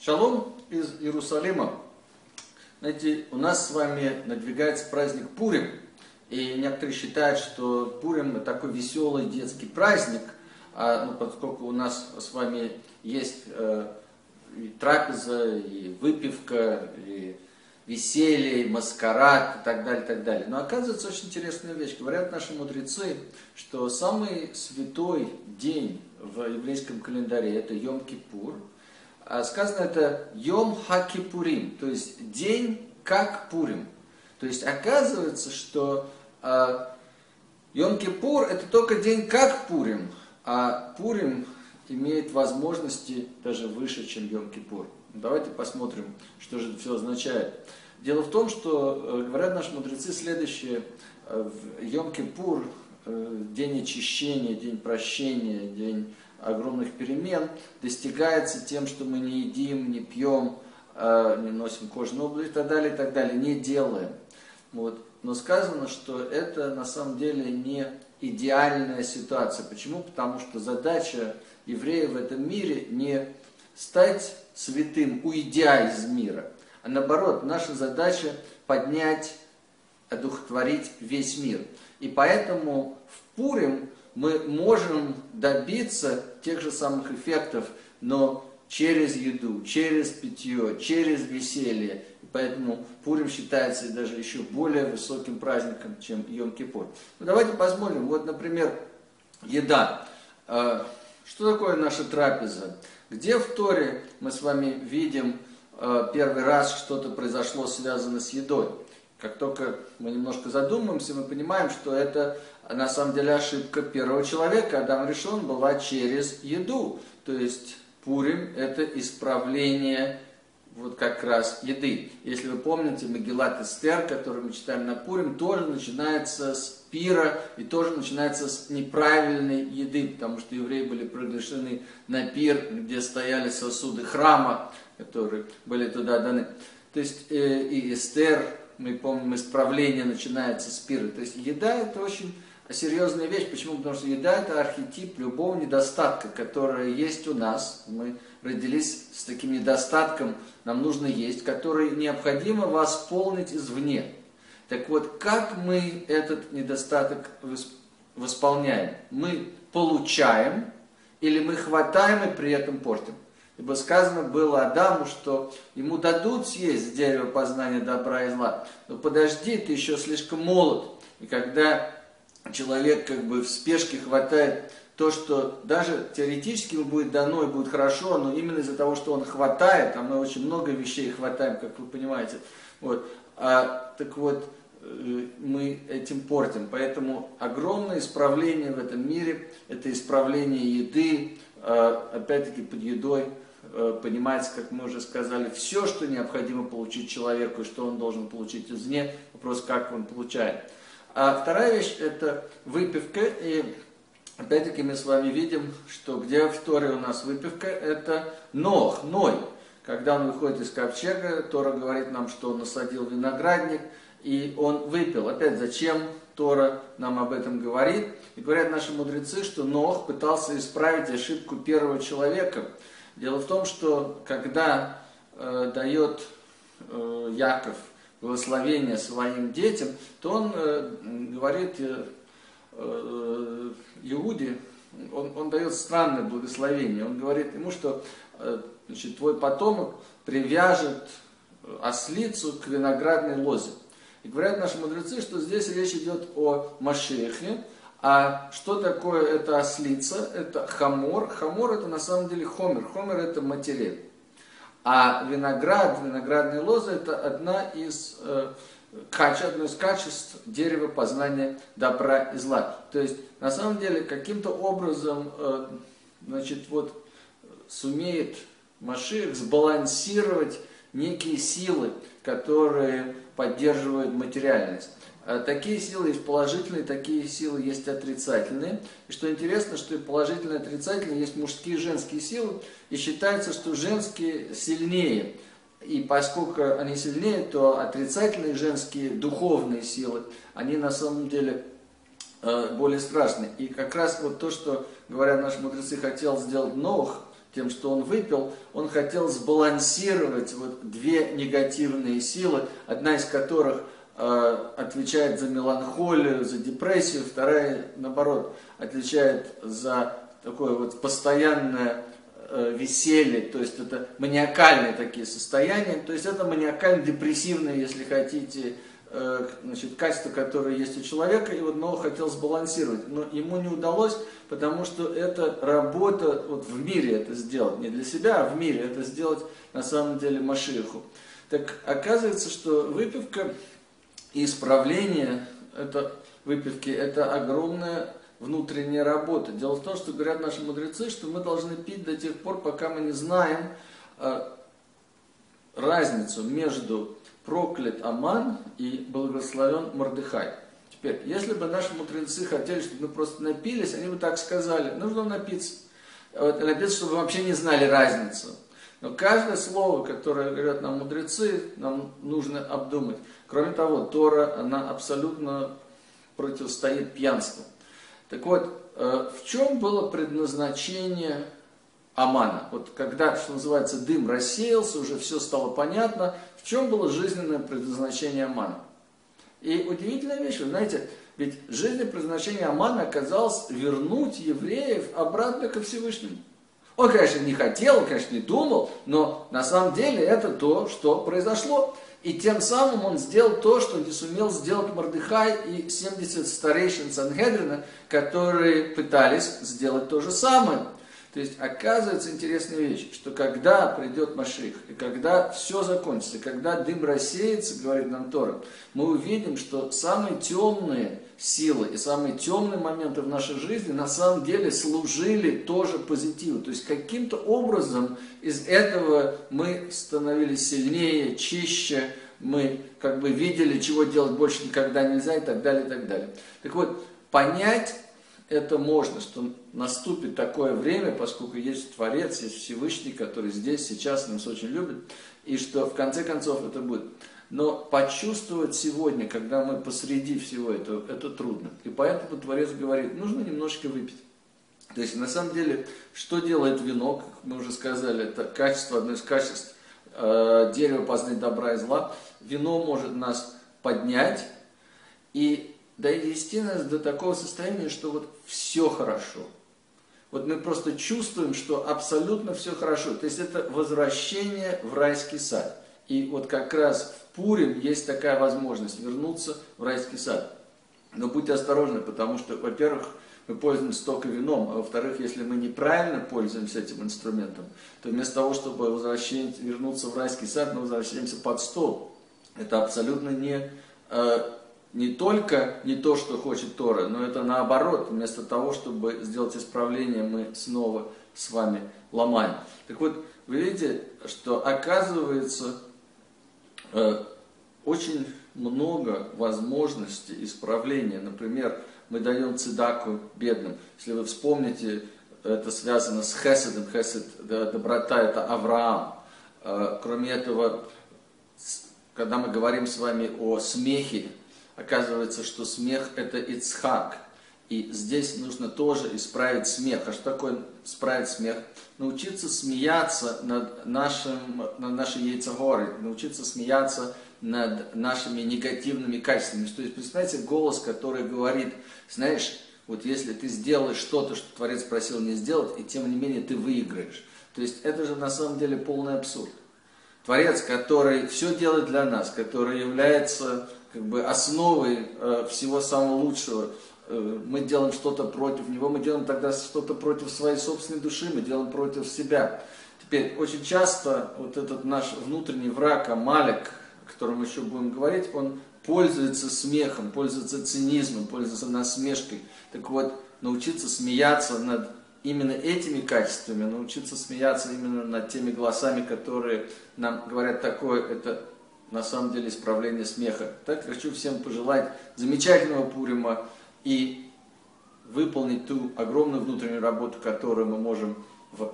Шалом из Иерусалима. Знаете, у нас с вами надвигается праздник Пурим. И некоторые считают, что Пурим такой веселый детский праздник, а, ну, поскольку у нас с вами есть э, и трапеза, и выпивка, и веселье, и маскарад и так далее, и так далее. Но оказывается очень интересная вещь. Говорят наши мудрецы, что самый святой день в еврейском календаре это Йом-Кипур – сказано это Йом Хакипурим, то есть день как Пурим. То есть оказывается, что э, Йом Кипур это только день как Пурим, а Пурим имеет возможности даже выше, чем Йом Кипур. Давайте посмотрим, что же это все означает. Дело в том, что э, говорят наши мудрецы следующее. Э, в Йом Кипур, э, день очищения, день прощения, день огромных перемен достигается тем, что мы не едим, не пьем, а, не носим кожаную обувь и так далее, и так далее, не делаем. Вот. Но сказано, что это на самом деле не идеальная ситуация. Почему? Потому что задача еврея в этом мире не стать святым, уйдя из мира, а наоборот, наша задача поднять, одухотворить весь мир. И поэтому в Пурим мы можем добиться тех же самых эффектов, но через еду, через питье, через веселье. Поэтому Пурим считается даже еще более высоким праздником, чем Йом-Кипур. Ну, давайте посмотрим. Вот, например, еда. А, что такое наша трапеза? Где в Торе мы с вами видим а, первый раз что-то произошло связано с едой? Как только мы немножко задумаемся, мы понимаем, что это на самом деле ошибка первого человека. Адам решен была через еду. То есть Пурим – это исправление вот как раз еды. Если вы помните, Магеллат Эстер, который мы читаем на Пурим, тоже начинается с пира и тоже начинается с неправильной еды, потому что евреи были приглашены на пир, где стояли сосуды храма, которые были туда даны. То есть э, и Эстер мы помним, исправление начинается с пира. То есть еда это очень серьезная вещь. Почему? Потому что еда это архетип любого недостатка, который есть у нас. Мы родились с таким недостатком, нам нужно есть, который необходимо восполнить извне. Так вот, как мы этот недостаток восполняем? Мы получаем или мы хватаем и при этом портим? Ибо сказано было Адаму, что ему дадут съесть с дерева познания добра и зла. Но подожди, ты еще слишком молод. И когда человек как бы в спешке хватает то, что даже теоретически ему будет дано и будет хорошо, но именно из-за того, что он хватает, а мы очень много вещей хватаем, как вы понимаете, вот, а, так вот, э, мы этим портим. Поэтому огромное исправление в этом мире – это исправление еды, а, опять-таки под едой понимается, как мы уже сказали, все, что необходимо получить человеку, и что он должен получить извне, вопрос, как он получает. А вторая вещь – это выпивка, и опять-таки мы с вами видим, что где в Торе у нас выпивка – это Нох, Ной. Когда он выходит из ковчега, Тора говорит нам, что он насадил виноградник, и он выпил. Опять, зачем Тора нам об этом говорит? И говорят наши мудрецы, что Нох пытался исправить ошибку первого человека – Дело в том, что когда э, дает э, Яков благословение своим детям, то он э, говорит э, э, Иуде, он, он дает странное благословение. Он говорит ему, что э, значит, твой потомок привяжет ослицу к виноградной лозе. И говорят наши мудрецы, что здесь речь идет о Машиахе, а что такое эта ослица? Это хамор. Хамор это на самом деле חומר. חומר это материал. А виноград, виноградная лоза это одна из э, качеств, одно из качеств дерева познания добра и зла. То есть на самом деле каким-то образом э, значит, вот, сумеет Машиах сбалансировать некие силы, которые поддерживают материальность. А такие силы есть положительные, такие силы есть отрицательные. И что интересно, что и положительные, и отрицательные есть мужские и женские силы. И считается, что женские сильнее. И поскольку они сильнее, то отрицательные женские духовные силы, они на самом деле э, более страшны. И как раз вот то, что, говорят наши мудрецы, хотел сделать Нох, тем, что он выпил, он хотел сбалансировать вот две негативные силы, одна из которых э, отвечает за меланхолию, за депрессию, вторая, наоборот, отвечает за такое вот постоянное э, веселье, то есть это маниакальные такие состояния, то есть это маниакально-депрессивные, если хотите, Э, значит, качества, которые есть у человека, и вот Ноах хотел сбалансировать. Но ему не удалось, потому что это работа вот в мире это сделать, не для себя, а в мире это сделать на самом деле Машиху. Так оказывается, что выпивка исправление это, выпивки это огромная внутренняя работа. Дело в том, что говорят наши мудрецы, что мы должны пить до тех пор, пока мы не знаем э, разницу между проклят Аман и благословен Мордыхай. Теперь, если бы наши мудрецы хотели, чтобы мы просто напились, они бы так сказали, нужно напиться. Вот, напиться, чтобы мы вообще не знали разницу. Но каждое слово, которое говорят нам мудрецы, нам нужно обдумать. Кроме того, Тора, она абсолютно противостоит пьянству. Так вот, э, в чем было предназначение Амана. Вот когда, что называется, дым рассеялся, уже все стало понятно, в чем было жизненное предназначение Амана. И удивительная вещь, вы знаете, ведь жизненное предназначение Амана оказалось вернуть евреев обратно ко Всевышнему. Он, конечно, не хотел, он, конечно, не думал, но на самом деле это то, что произошло. И тем самым он сделал то, что не сумел сделать Мордыхай и 70 старейшин Сангедрина, которые пытались сделать то же самое. То есть оказывается интересная вещь, что когда придет Маших, и когда все закончится, когда дым рассеется, говорит нам Тора, мы увидим, что самые темные силы и самые темные моменты в нашей жизни на самом деле служили тоже позитиву. То есть каким-то образом из этого мы становились сильнее, чище, мы как бы видели, чего делать больше никогда нельзя и так далее, и так далее. Так вот, понять это можно, что наступит такое время, поскольку есть Творец, есть Всевышний, который здесь, сейчас нас очень любит, и что в конце концов это будет. Но почувствовать сегодня, когда мы посреди всего этого, это трудно. И поэтому Творец говорит, нужно немножко выпить. То есть, на самом деле, что делает вино, как мы уже сказали, это качество, одно из качеств э, дерева познать добра и зла. Вино может нас поднять, и довести нас до такого состояния, что вот все хорошо. Вот мы просто чувствуем, что абсолютно все хорошо. То есть это возвращение в райский сад. И вот как раз в Пурим есть такая возможность вернуться в райский сад. Но будьте осторожны, потому что, во-первых, мы пользуемся только вином, а во-вторых, если мы неправильно пользуемся этим инструментом, то вместо того, чтобы вернуться в райский сад, мы возвращаемся под стол. Это абсолютно не э, не только не то, что хочет Тора, но это наоборот, вместо того, чтобы сделать исправление, мы снова с вами ломаем. Так вот, вы видите, что оказывается очень много возможностей исправления. Например, мы даем цедаку бедным. Если вы вспомните, это связано с хеседом. Хесед, доброта, это Авраам. Э, кроме этого, когда мы говорим с вами о смехе, Оказывается, что смех это Ицхак. И здесь нужно тоже исправить смех. А что такое исправить смех? Научиться смеяться над, нашим, над нашей яйцегорой, научиться смеяться над нашими негативными качествами. То есть, представьте, голос, который говорит, знаешь, вот если ты сделаешь что-то, что Творец просил не сделать, и тем не менее ты выиграешь. То есть это же на самом деле полный абсурд. Творец, который все делает для нас, который является как бы основой э, всего самого лучшего. Э, мы делаем что-то против него, мы делаем тогда что-то против своей собственной души, мы делаем против себя. Теперь, очень часто вот этот наш внутренний враг, Амалек, о котором еще будем говорить, он пользуется смехом, пользуется цинизмом, пользуется насмешкой. Так вот, научиться смеяться над именно этими качествами, научиться смеяться именно над теми голосами, которые нам говорят такое, это на самом деле исправление смеха. Так хочу всем пожелать замечательного Пурима и выполнить ту огромную внутреннюю работу, которую мы можем в,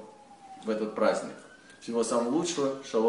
в этот праздник. Всего самого лучшего. Шалом.